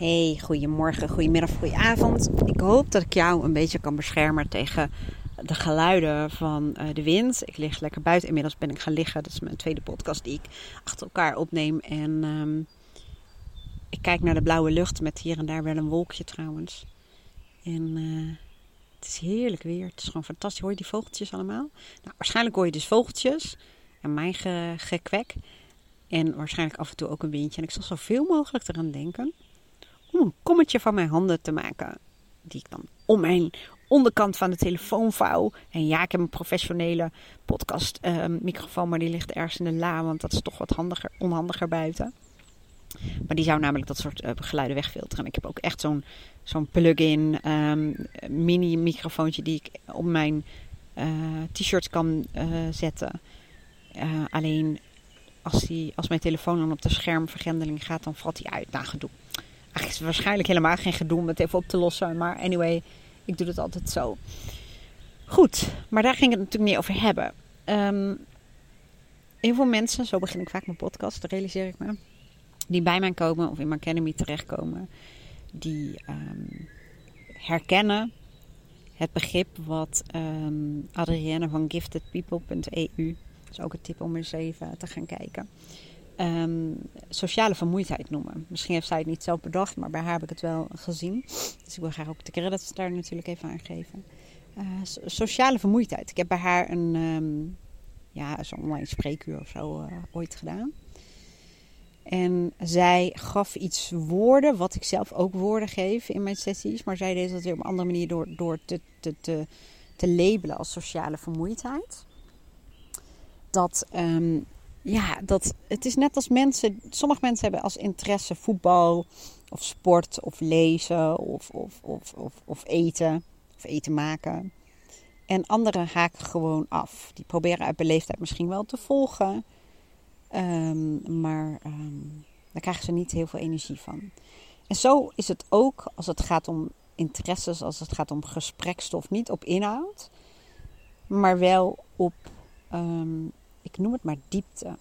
Hey, goedemorgen, goedemiddag, goedenavond. Ik hoop dat ik jou een beetje kan beschermen tegen de geluiden van uh, de wind. Ik lig lekker buiten. Inmiddels ben ik gaan liggen. Dat is mijn tweede podcast die ik achter elkaar opneem. En um, ik kijk naar de blauwe lucht met hier en daar wel een wolkje trouwens. En uh, het is heerlijk weer. Het is gewoon fantastisch. Hoor je die vogeltjes allemaal? Nou, waarschijnlijk hoor je dus vogeltjes en mijn ge gekwek. En waarschijnlijk af en toe ook een windje. En ik zal zoveel mogelijk eraan denken om een kommetje van mijn handen te maken. Die ik dan om mijn onderkant van de telefoon vouw. En ja, ik heb een professionele podcast uh, microfoon, maar die ligt ergens in de la, want dat is toch wat handiger, onhandiger buiten. Maar die zou namelijk dat soort uh, geluiden wegfilteren. ik heb ook echt zo'n zo'n plug-in um, mini microfoontje die ik op mijn uh, t-shirts kan uh, zetten. alleen als, die, als mijn telefoon dan op de schermvergrendeling gaat, dan valt die uit na gedoe. Is waarschijnlijk helemaal geen gedoe om het even op te lossen. Maar anyway, ik doe het altijd zo. Goed, maar daar ging het natuurlijk niet over hebben. Um, heel veel mensen, zo begin ik vaak mijn podcast, realiseer ik me. Die bij mij komen of in mijn academy terechtkomen. Die um, herkennen het begrip wat um, Adrienne van giftedpeople.eu. Dat is ook een tip om eens even te gaan kijken um, sociale vermoeidheid noemen. Misschien heeft zij het niet zelf bedacht, maar bij haar heb ik het wel gezien. Dus ik wil graag ook de credits daar natuurlijk even aan geven. Uh, sociale vermoeidheid. Ik heb bij haar een, um, ja, zo'n online spreekuur of zo uh, ooit gedaan. En zij gaf iets woorden, wat ik zelf ook woorden geef in mijn sessies. Maar zij deed dat weer op een andere manier door, door te, te, te, te labelen als sociale vermoeidheid. Dat um, ja, dat, het is net als mensen. Sommige mensen hebben als interesse voetbal of sport of lezen of, of, of, of, of eten of eten maken. En anderen haken gewoon af. Die proberen uit beleefdheid misschien wel te volgen. Um, maar um, daar krijgen ze niet heel veel energie van. En zo is het ook als het gaat om interesses, als het gaat om gesprekstof. Niet op inhoud, maar wel op um, ik noem het maar diepte.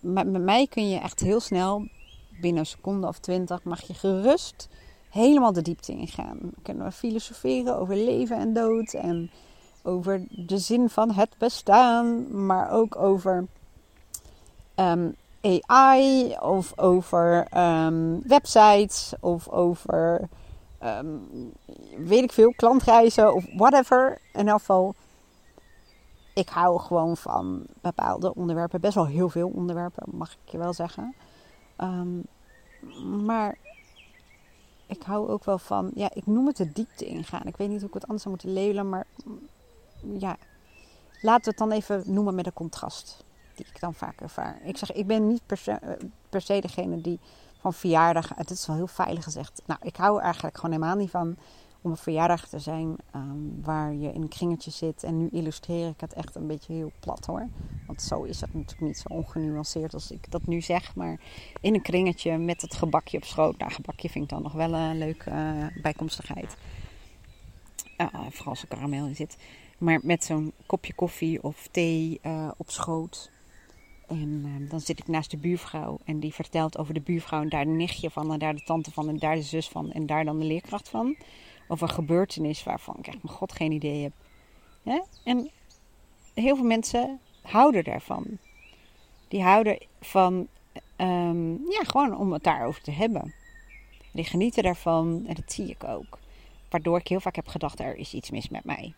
Maar met mij kun je echt heel snel, binnen een seconde of twintig, mag je gerust helemaal de diepte ingaan. Dan kunnen we filosoferen over leven en dood en over de zin van het bestaan, maar ook over um, AI of over um, websites of over um, weet ik veel, klantreizen of whatever. In elk geval ik hou gewoon van bepaalde onderwerpen. Best wel heel veel onderwerpen, mag ik je wel zeggen. Um, maar ik hou ook wel van, ja, ik noem het de diepte ingaan. Ik weet niet hoe ik het anders zou moeten labelen, maar ja, laten we het dan even noemen met een contrast. Die ik dan vaak ervaar. Ik zeg, ik ben niet per se, per se degene die van verjaardag, het is wel heel veilig gezegd. Nou, ik hou er eigenlijk gewoon helemaal niet van om een verjaardag te zijn um, waar je in een kringetje zit. En nu illustreer ik het echt een beetje heel plat hoor. Want zo is het natuurlijk niet zo ongenuanceerd als ik dat nu zeg. Maar in een kringetje met het gebakje op schoot. Nou, gebakje vind ik dan nog wel een leuke uh, bijkomstigheid. Uh, vooral als er karamel in zit. Maar met zo'n kopje koffie of thee uh, op schoot. En uh, dan zit ik naast de buurvrouw en die vertelt over de buurvrouw en daar de nichtje van en daar de tante van en daar de zus van en daar dan de leerkracht van of een gebeurtenis waarvan ik echt mijn god geen idee heb. En heel veel mensen houden daarvan. Die houden van, um, ja, gewoon om het daarover te hebben. Die genieten daarvan en dat zie ik ook. Waardoor ik heel vaak heb gedacht, er is iets mis met mij.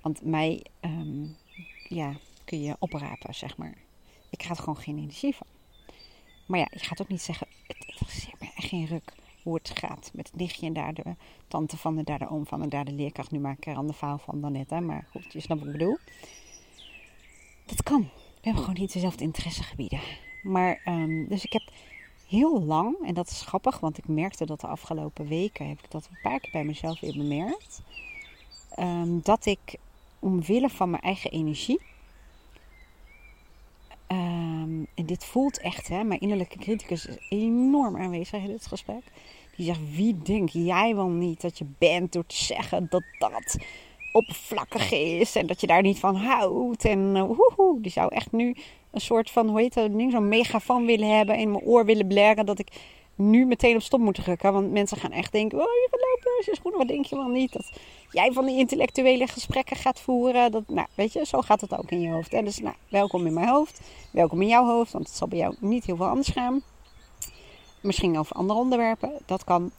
Want mij, um, ja, kun je oprapen, zeg maar. Ik krijg er gewoon geen energie van. Maar ja, je gaat ook niet zeggen, het interesseert me echt geen ruk hoe het gaat met het nichtje en daar de tante van en daar de oom van en daar de leerkracht. Nu maak ik er de faal van dan net, hè? maar goed, je snapt wat ik bedoel. Dat kan. We hebben gewoon niet dezelfde interessegebieden. Maar, um, dus ik heb heel lang, en dat is grappig, want ik merkte dat de afgelopen weken, heb ik dat een paar keer bij mezelf weer bemerkt, um, dat ik omwille van mijn eigen energie, um, en dit voelt echt, hè, mijn innerlijke criticus is enorm aanwezig in dit gesprek. Die zegt, wie denk jij wel niet dat je bent door te zeggen dat dat oppervlakkig is en dat je daar niet van houdt. En uh, die zou echt nu een soort van, hoe heet dat ding, zo'n megafoon willen hebben in mijn oor willen blaren dat ik nu meteen op stop moeten drukken. Want mensen gaan echt denken: oh, je gaat lopen, je schoenen. Wat denk je wel niet? Dat jij van die intellectuele gesprekken gaat voeren. Dat, nou, weet je, zo gaat het ook in je hoofd. Hè? Dus nou, welkom in mijn hoofd. Welkom in jouw hoofd. Want het zal bij jou niet heel veel anders gaan. Misschien over andere onderwerpen. Dat kan.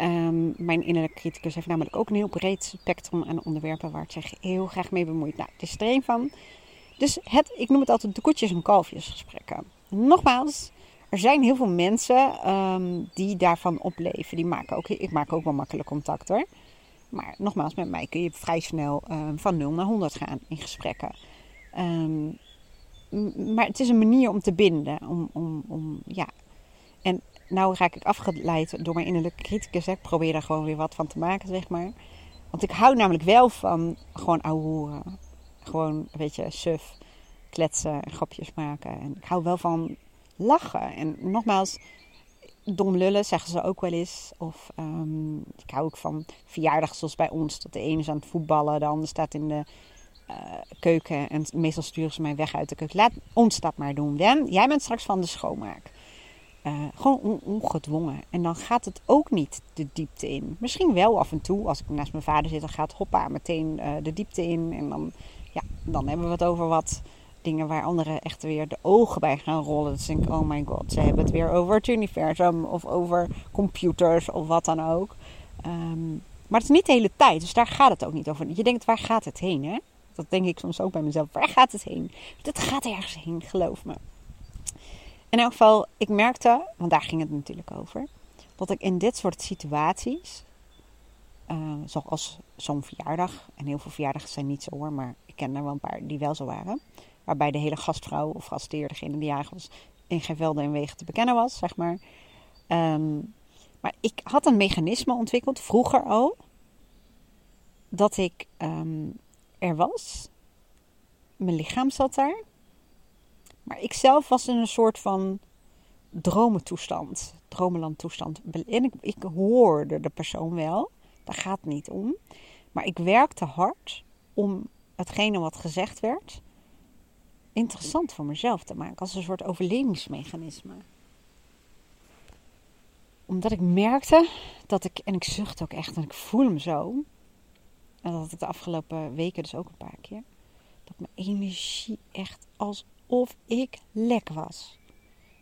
Um, mijn innerlijke criticus heeft namelijk ook een heel breed spectrum aan onderwerpen waar het zich heel graag mee bemoeit. Nou, het is er een van. Dus het, ik noem het altijd de koetjes- en kalfjesgesprekken. Nogmaals, er zijn heel veel mensen um, die daarvan opleven. Die maken ook, ik maak ook wel makkelijk contact hoor. Maar nogmaals, met mij kun je vrij snel um, van 0 naar 100 gaan in gesprekken. Um, maar het is een manier om te binden. Om, om, om, ja. En nou raak ik afgeleid door mijn innerlijke criticus. Hè. Ik probeer daar gewoon weer wat van te maken, zeg maar. Want ik hou namelijk wel van gewoon ouwe Gewoon, weet je, suf, kletsen en grapjes maken. En ik hou wel van lachen. En nogmaals, dom lullen zeggen ze ook wel eens. Of um, ik hou ook van verjaardagen zoals bij ons. Dat de ene is aan het voetballen, de ander staat in de uh, keuken. En meestal sturen ze mij weg uit de keuken. Laat ons dat maar doen. Dan, jij bent straks van de schoonmaak. Uh, gewoon on ongedwongen. En dan gaat het ook niet de diepte in. Misschien wel af en toe. Als ik naast mijn vader zit, dan gaat hoppa meteen uh, de diepte in. En dan, ja, dan hebben we het over wat dingen waar anderen echt weer de ogen bij gaan rollen. Dus denk ik, oh my god, ze hebben het weer over het universum of over computers of wat dan ook. Um, maar het is niet de hele tijd, dus daar gaat het ook niet over. Je denkt, waar gaat het heen? Hè? Dat denk ik soms ook bij mezelf. Waar gaat het heen? Het gaat ergens heen, geloof me. In elk geval, ik merkte, want daar ging het natuurlijk over, dat ik in dit soort situaties, uh, zoals zo'n verjaardag, en heel veel verjaardagen zijn niet zo hoor, maar ik ken er wel een paar die wel zo waren Waarbij de hele gastvrouw of gastheer, degene die jager was, in geen velden en wegen te bekennen was, zeg maar. Um, maar ik had een mechanisme ontwikkeld, vroeger al, dat ik um, er was. Mijn lichaam zat daar. Maar ik zelf was in een soort van dromentoestand, dromenlandtoestand. En ik, ik hoorde de persoon wel, daar gaat het niet om. Maar ik werkte hard om hetgene wat gezegd werd interessant voor mezelf te maken. Als een soort overlevingsmechanisme. Omdat ik merkte dat ik, en ik zucht ook echt en ik voel hem zo. En dat had ik de afgelopen weken dus ook een paar keer. Dat mijn energie echt alsof ik lek was.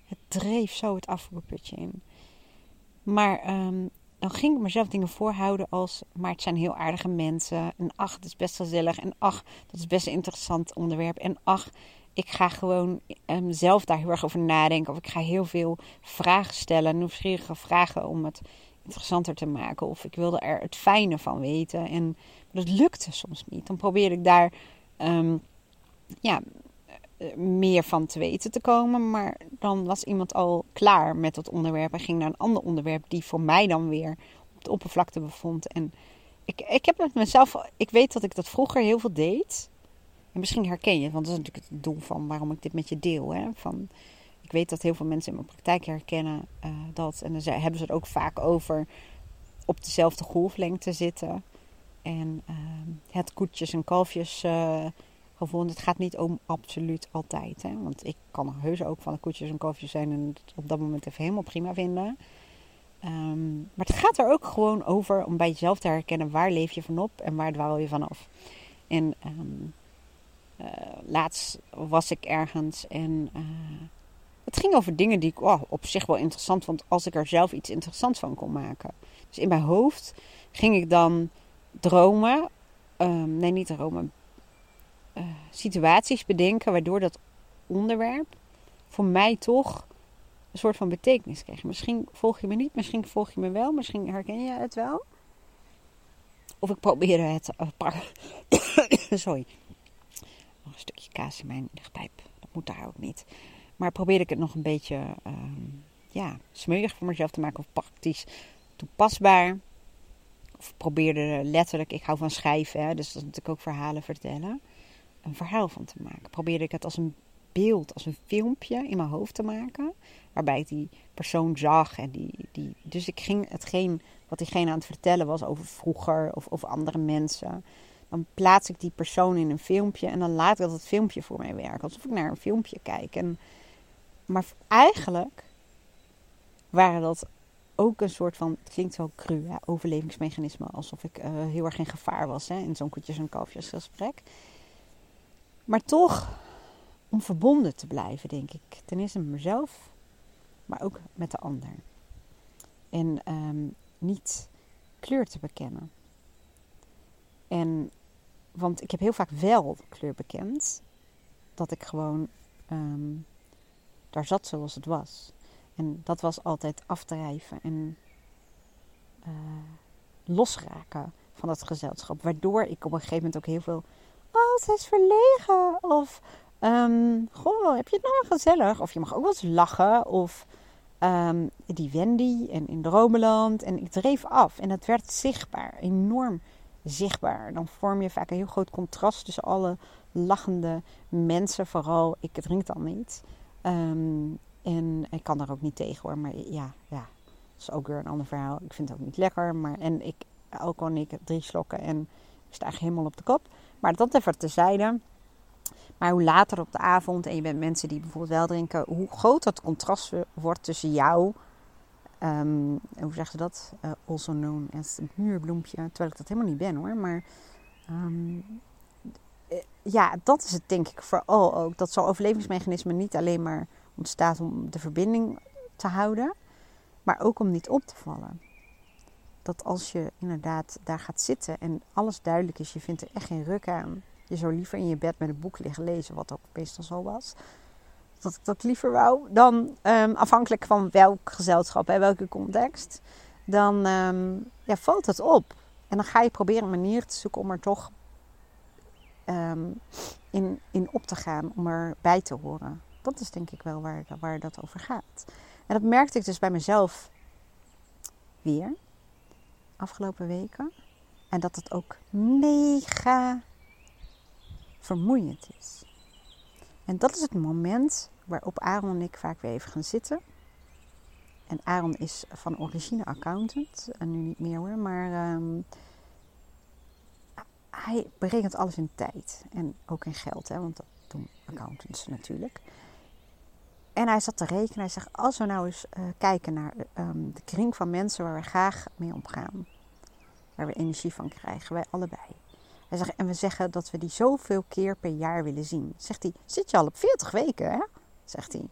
Het dreef zo het afvoerputje in. Maar um, dan ging ik mezelf dingen voorhouden als... maar het zijn heel aardige mensen. En ach, dat is best gezellig. En ach, dat is best een interessant onderwerp. En ach, ik ga gewoon um, zelf daar heel erg over nadenken. Of ik ga heel veel vragen stellen, nieuwsgierige vragen om het interessanter te maken. Of ik wilde er het fijne van weten. En dat lukte soms niet. Dan probeerde ik daar um, ja, meer van te weten te komen. Maar dan was iemand al klaar met dat onderwerp en ging naar een ander onderwerp die voor mij dan weer op de oppervlakte bevond. En ik, ik heb met mezelf, ik weet dat ik dat vroeger heel veel deed. En misschien herken je het, want dat is natuurlijk het doel van waarom ik dit met je deel. Hè? Van, ik weet dat heel veel mensen in mijn praktijk herkennen uh, dat. En dan hebben ze het ook vaak over op dezelfde golflengte zitten. En uh, het koetjes en kalfjes uh, gevoel. Het gaat niet om absoluut altijd. Hè? Want ik kan heus ook van de koetjes en kalfjes zijn en het op dat moment even helemaal prima vinden. Um, maar het gaat er ook gewoon over om bij jezelf te herkennen waar leef je van op en waar dwaal je vanaf. En um, uh, laatst was ik ergens en uh, het ging over dingen die ik oh, op zich wel interessant vond als ik er zelf iets interessants van kon maken. Dus in mijn hoofd ging ik dan dromen, um, nee niet dromen, uh, situaties bedenken waardoor dat onderwerp voor mij toch een soort van betekenis kreeg. Misschien volg je me niet, misschien volg je me wel, misschien herken je het wel. Of ik probeerde het. sorry nog een stukje kaas in mijn lichtpijp. Dat moet daar ook niet. Maar probeerde ik het nog een beetje um, ja, smeuig voor mezelf te maken. Of praktisch toepasbaar. Of probeerde letterlijk, ik hou van schrijven. Hè, dus dat is natuurlijk ook verhalen vertellen. Een verhaal van te maken. Probeerde ik het als een beeld, als een filmpje in mijn hoofd te maken. Waarbij ik die persoon zag. En die, die, dus ik ging hetgeen wat diegene aan het vertellen was over vroeger of over andere mensen dan plaats ik die persoon in een filmpje en dan laat ik dat filmpje voor mij werken. Alsof ik naar een filmpje kijk. En, maar eigenlijk waren dat ook een soort van, het klinkt zo cru, hè, overlevingsmechanisme. Alsof ik uh, heel erg in gevaar was hè, in zo'n koetjes- en kalfjesgesprek. Maar toch om verbonden te blijven, denk ik. Ten eerste met mezelf, maar ook met de ander. En um, niet kleur te bekennen. En, want ik heb heel vaak wel kleur bekend. Dat ik gewoon um, daar zat zoals het was. En dat was altijd afdrijven en uh, losraken van dat gezelschap. Waardoor ik op een gegeven moment ook heel veel. Oh, het is verlegen. Of. Um, goh, heb je het nou gezellig? Of je mag ook wel eens lachen. Of um, die Wendy en in Dromeland. En ik dreef af. En het werd zichtbaar. Enorm zichtbaar. Dan vorm je vaak een heel groot contrast tussen alle lachende mensen. Vooral, ik drink dan niet. Um, en ik kan daar ook niet tegen hoor. Maar ja, ja, dat is ook weer een ander verhaal. Ik vind het ook niet lekker. Maar, en ik, ook al ik drie slokken en ik sta helemaal op de kop. Maar dat even tezijde. Maar hoe later op de avond en je bent mensen die bijvoorbeeld wel drinken, hoe groot dat contrast wordt tussen jou, um, hoe zeg je dat? Uh, also known as het muurbloempje, terwijl ik dat helemaal niet ben hoor. Maar um, ja, dat is het denk ik vooral ook. Dat zo'n overlevingsmechanisme niet alleen maar ontstaat om de verbinding te houden, maar ook om niet op te vallen. Dat als je inderdaad daar gaat zitten en alles duidelijk is, je vindt er echt geen ruk aan. Je zou liever in je bed met een boek liggen lezen, wat ook meestal zo was. Dat ik dat liever wou. Dan um, afhankelijk van welk gezelschap en welke context. Dan um, ja, valt het op. En dan ga je proberen een manier te zoeken om er toch um, in, in op te gaan. Om erbij te horen. Dat is denk ik wel waar, waar dat over gaat. En dat merkte ik dus bij mezelf weer. Afgelopen weken. En dat het ook mega vermoeiend is. En dat is het moment waarop Aaron en ik vaak weer even gaan zitten. En Aaron is van origine accountant. En nu niet meer hoor. Maar um, hij berekent alles in tijd. En ook in geld. Hè, want dat doen accountants natuurlijk. En hij zat te rekenen. Hij zegt, als we nou eens uh, kijken naar um, de kring van mensen waar we graag mee omgaan. Waar we energie van krijgen. Wij allebei. En we zeggen dat we die zoveel keer per jaar willen zien. Zegt hij, zit je al op 40 weken hè? Zegt hij.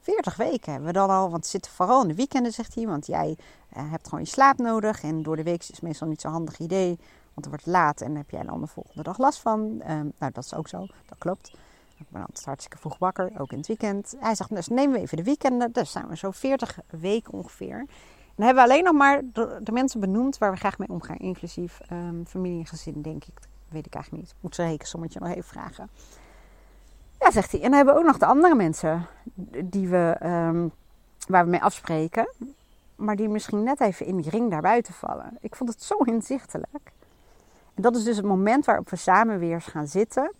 40 weken hebben we dan al, want het zit vooral in de weekenden, zegt hij. Want jij uh, hebt gewoon je slaap nodig. En door de week is het meestal niet zo'n handig idee. Want het wordt laat en heb jij dan de volgende dag last van. Um, nou, dat is ook zo, dat klopt. Ik ben altijd hartstikke vroeg wakker, ook in het weekend. Hij zegt, dus nemen we even de weekenden. Dus zijn we zo 40 weken ongeveer. Dan hebben we alleen nog maar de, mensen benoemd waar we graag mee omgaan. Inclusief um, familie en gezin, denk ik. Dat weet ik eigenlijk niet. Moet ze rekensommetje nog even vragen. Ja, zegt hij. En dan hebben we ook nog de andere mensen die we, um, waar we mee afspreken. Maar die misschien net even in die ring daar buiten vallen. Ik vond het zo inzichtelijk. En dat is dus het moment waarop we samen weer gaan zitten.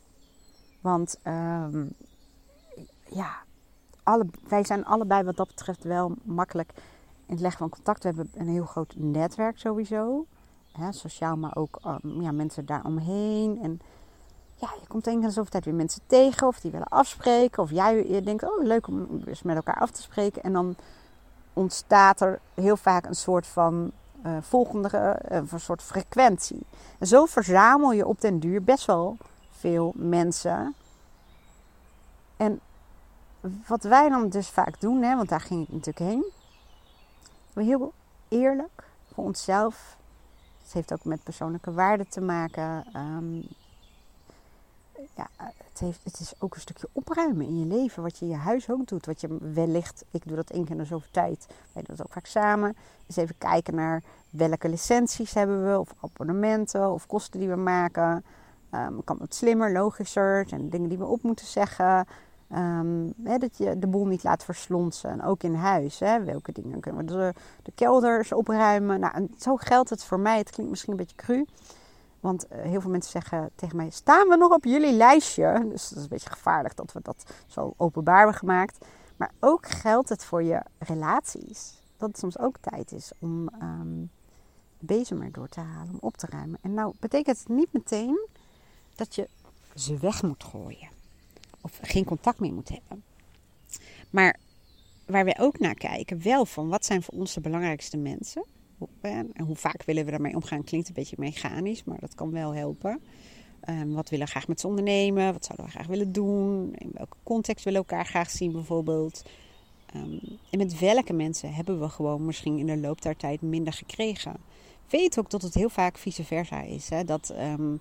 Want um, ja, alle, wij zijn allebei wat dat betreft wel makkelijk het leggen van contact. We hebben een heel groot netwerk sowieso. Hè, sociaal, maar ook um, ja, mensen daaromheen. En ja, je komt keer zoveel tijd weer mensen tegen. Of die willen afspreken. Of jij je denkt, oh leuk om eens met elkaar af te spreken. En dan ontstaat er heel vaak een soort van uh, volgende, uh, een soort frequentie. En zo verzamel je op den duur best wel veel mensen. En wat wij dan dus vaak doen, hè, want daar ging ik natuurlijk heen. We heel eerlijk voor onszelf. Het heeft ook met persoonlijke waarden te maken. Um, ja, het, heeft, het is ook een stukje opruimen in je leven. Wat je in je huis ook doet. Wat je wellicht, ik doe dat één keer in de zoveel tijd. Wij doen dat ook vaak samen. Dus even kijken naar welke licenties hebben we. Of abonnementen of kosten die we maken. Um, kan het slimmer, logischer. zijn dingen die we op moeten zeggen. Hè, dat je de boel niet laat verslonsen. En ook in huis. Welke dingen kunnen we de, de kelders opruimen. Nou, zo geldt het voor mij. Het klinkt misschien een beetje cru. Want uh, heel veel mensen zeggen tegen mij: staan we nog op jullie lijstje? Dus dat is een beetje gevaarlijk dat we dat zo openbaar hebben gemaakt. Maar ook geldt het voor je relaties. Dat het soms ook tijd is om um, de bezem erdoor te halen, om op te ruimen. En nou betekent het niet meteen dat je ze weg moet gooien. Geen contact meer moet hebben. Maar waar we ook naar kijken, wel van wat zijn voor ons de belangrijkste mensen. En hoe vaak willen we daarmee omgaan? Klinkt een beetje mechanisch, maar dat kan wel helpen. Um, wat willen we graag met ze ondernemen? Wat zouden we graag willen doen? In welke context willen we elkaar graag zien bijvoorbeeld? Um, en met welke mensen hebben we gewoon misschien in de loop der tijd minder gekregen? Weet ook dat het heel vaak vice versa is. Hè? Dat um,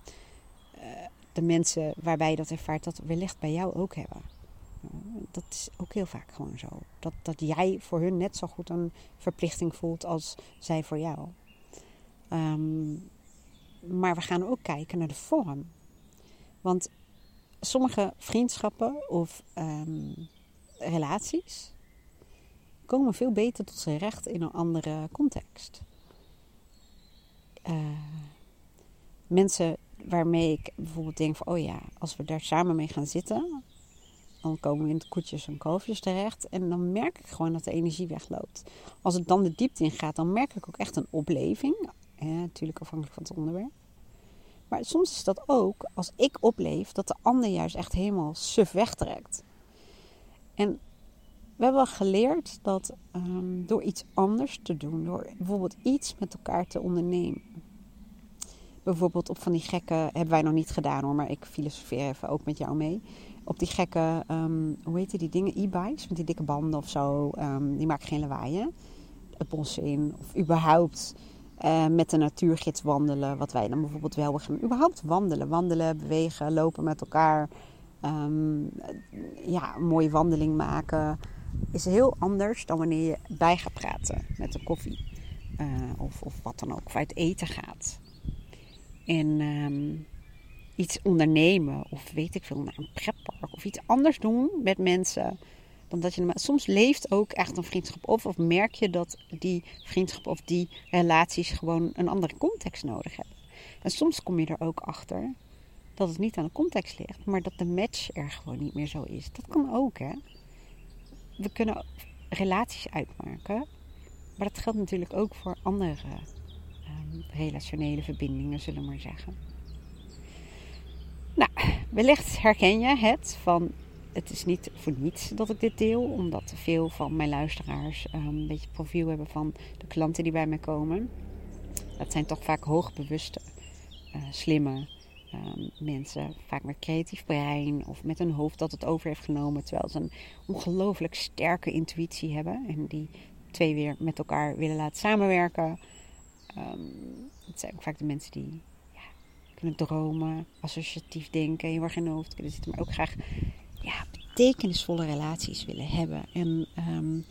uh, de mensen waarbij je dat ervaart, dat wellicht bij jou ook hebben. Dat is ook heel vaak gewoon zo. Dat, dat jij voor hun net zo goed een verplichting voelt als zij voor jou. Um, maar we gaan ook kijken naar de vorm. Want sommige vriendschappen of um, relaties komen veel beter tot zijn recht in een andere context. Uh, mensen waarmee ik bijvoorbeeld denk van, oh ja, als we daar samen mee gaan zitten, dan komen we in de koetjes en kalfjes terecht. En dan merk ik gewoon dat de energie wegloopt. Als het dan de diepte in gaat, dan merk ik ook echt een opleving. Natuurlijk afhankelijk van het onderwerp. Maar soms is dat ook als ik opleef dat de ander juist echt helemaal suf wegtrekt. En we hebben geleerd dat um, door iets anders te doen, door bijvoorbeeld iets met elkaar te ondernemen. Bijvoorbeeld op van die gekke, hebben wij nog niet gedaan hoor, maar ik filosofeer even ook met jou mee. Op die gekke, um, hoe heet die dingen, e-bikes met die dikke banden of zo, um, die maken geen lawaai hè? Het bos in of überhaupt uh, met de natuurgids wandelen. Wat wij dan bijvoorbeeld wel gaan. Überhaupt wandelen. Wandelen, bewegen, lopen met elkaar. Um, ja, een mooie wandeling maken. Is heel anders dan wanneer je bij gaat praten met een koffie. Uh, of, of wat dan ook. Of uit eten gaat. En um, iets ondernemen. Of weet ik veel, naar een pretpark. Of iets anders doen met mensen dan dat je soms leeft ook echt een vriendschap op. Of merk je dat die vriendschap of die relaties gewoon een andere context nodig hebben. En soms kom je er ook achter dat het niet aan de context ligt, maar dat de match er gewoon niet meer zo is. Dat kan ook, hè. We kunnen relaties uitmaken, maar dat geldt natuurlijk ook voor andere relationele verbindingen, zullen we maar zeggen. Nou, wellicht herken je het van het is niet voor niets dat ik dit deel, omdat veel van mijn luisteraars um, een beetje profiel hebben van de klanten die bij mij komen. Dat zijn toch vaak hoogbewuste, uh, slimme um, mensen, vaak met creatief brein of met een hoofd dat het over heeft genomen, terwijl ze een ongelooflijk sterke intuïtie hebben en die twee weer met elkaar willen laten samenwerken. Het zijn ook vaak de mensen die ja, kunnen dromen, associatief denken, heel erg in hun hoofd kunnen zitten, maar ook graag ja, betekenisvolle relaties willen hebben. En um,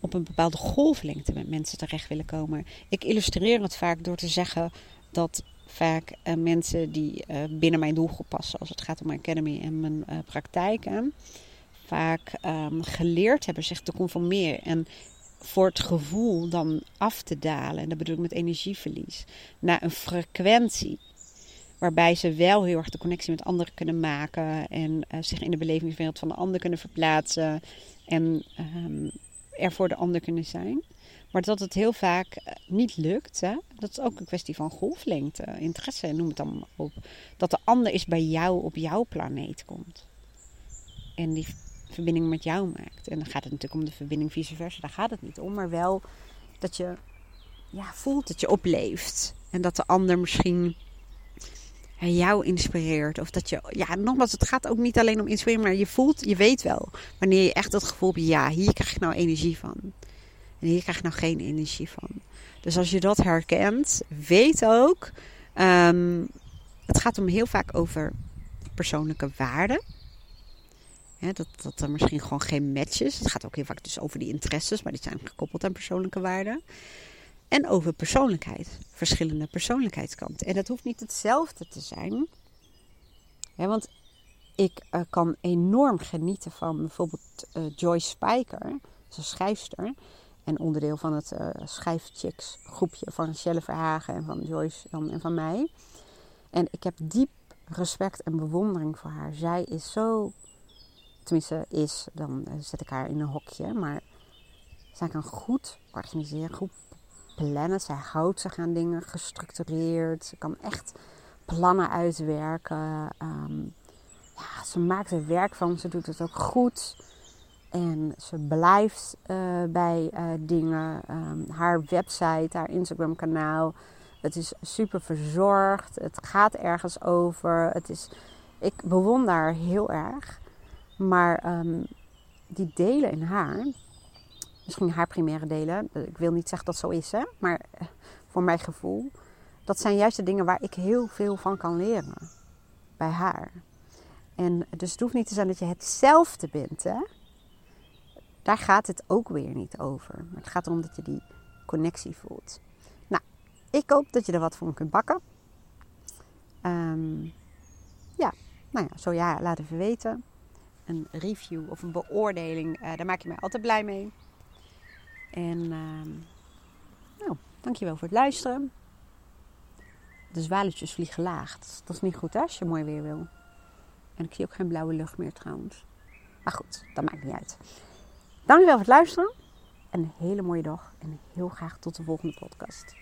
op een bepaalde golflengte met mensen terecht willen komen. Ik illustreer het vaak door te zeggen dat vaak uh, mensen die uh, binnen mijn doelgroep passen, als het gaat om mijn academy en mijn uh, praktijken, vaak um, geleerd hebben zich te conformeren. En voor het gevoel dan af te dalen, en dat bedoel ik met energieverlies, naar een frequentie Waarbij ze wel heel erg de connectie met anderen kunnen maken. En uh, zich in de belevingswereld van de ander kunnen verplaatsen. En um, er voor de ander kunnen zijn. Maar dat het heel vaak uh, niet lukt. Hè? Dat is ook een kwestie van golflengte, interesse, noem het dan op. Dat de ander is bij jou op jouw planeet komt. En die verbinding met jou maakt. En dan gaat het natuurlijk om de verbinding vice versa. Daar gaat het niet om. Maar wel dat je ja, voelt dat je opleeft. En dat de ander misschien jou inspireert. Of dat je, ja, nogmaals, het gaat ook niet alleen om inspireren, maar je voelt, je weet wel wanneer je echt het gevoel hebt, ja, hier krijg ik nou energie van. En hier krijg ik nou geen energie van. Dus als je dat herkent, weet ook, um, het gaat om heel vaak over persoonlijke waarden. Dat, dat er misschien gewoon geen match is. Het gaat ook heel vaak dus over die interesses, maar die zijn gekoppeld aan persoonlijke waarden. En over persoonlijkheid. Verschillende persoonlijkheidskanten. En dat hoeft niet hetzelfde te zijn. Want ik uh, kan enorm genieten van bijvoorbeeld uh, Joyce Spijker. Een schrijfster. En onderdeel van het uh, schrijfchicks groepje van Shelle Verhagen en van Joyce en van mij. En ik heb diep respect en bewondering voor haar. Zij is zo, tenminste is, dan zet ik haar in een hokje. Maar zij kan goed organiseren, goed plannen. Zij houdt zich aan dingen gestructureerd. Ze kan echt plannen uitwerken. Um, ja, ze maakt er werk van. Ze doet het ook goed. En ze blijft uh, bij uh, dingen. Um, haar website, haar Instagram kanaal. Het is super verzorgd. Het gaat ergens over. Het is, ik bewonder haar heel erg. Maar um, die delen in haar. Misschien haar primaire delen. Ik wil niet zeggen dat zo is, hè. Maar eh, voor mijn gevoel. Dat zijn juist de dingen waar ik heel veel van kan leren. Bij haar. En dus het hoeft niet te zijn dat je hetzelfde bent, hè daar gaat het ook weer niet over. Het gaat erom dat je die connectie voelt. Nou, ik hoop dat je er wat van kunt bakken. Um, ja, nou ja, zo ja, laat even weten. Een review of een beoordeling, uh, daar maak je mij altijd blij mee. En um, nou, dankjewel voor het luisteren. De zwaluwtjes vliegen laag. Dat is niet goed hè, als je mooi weer wil. En ik zie ook geen blauwe lucht meer trouwens. Maar goed, dat maakt niet uit. Dankjewel voor het luisteren. En een hele mooie dag. En heel graag tot de volgende podcast.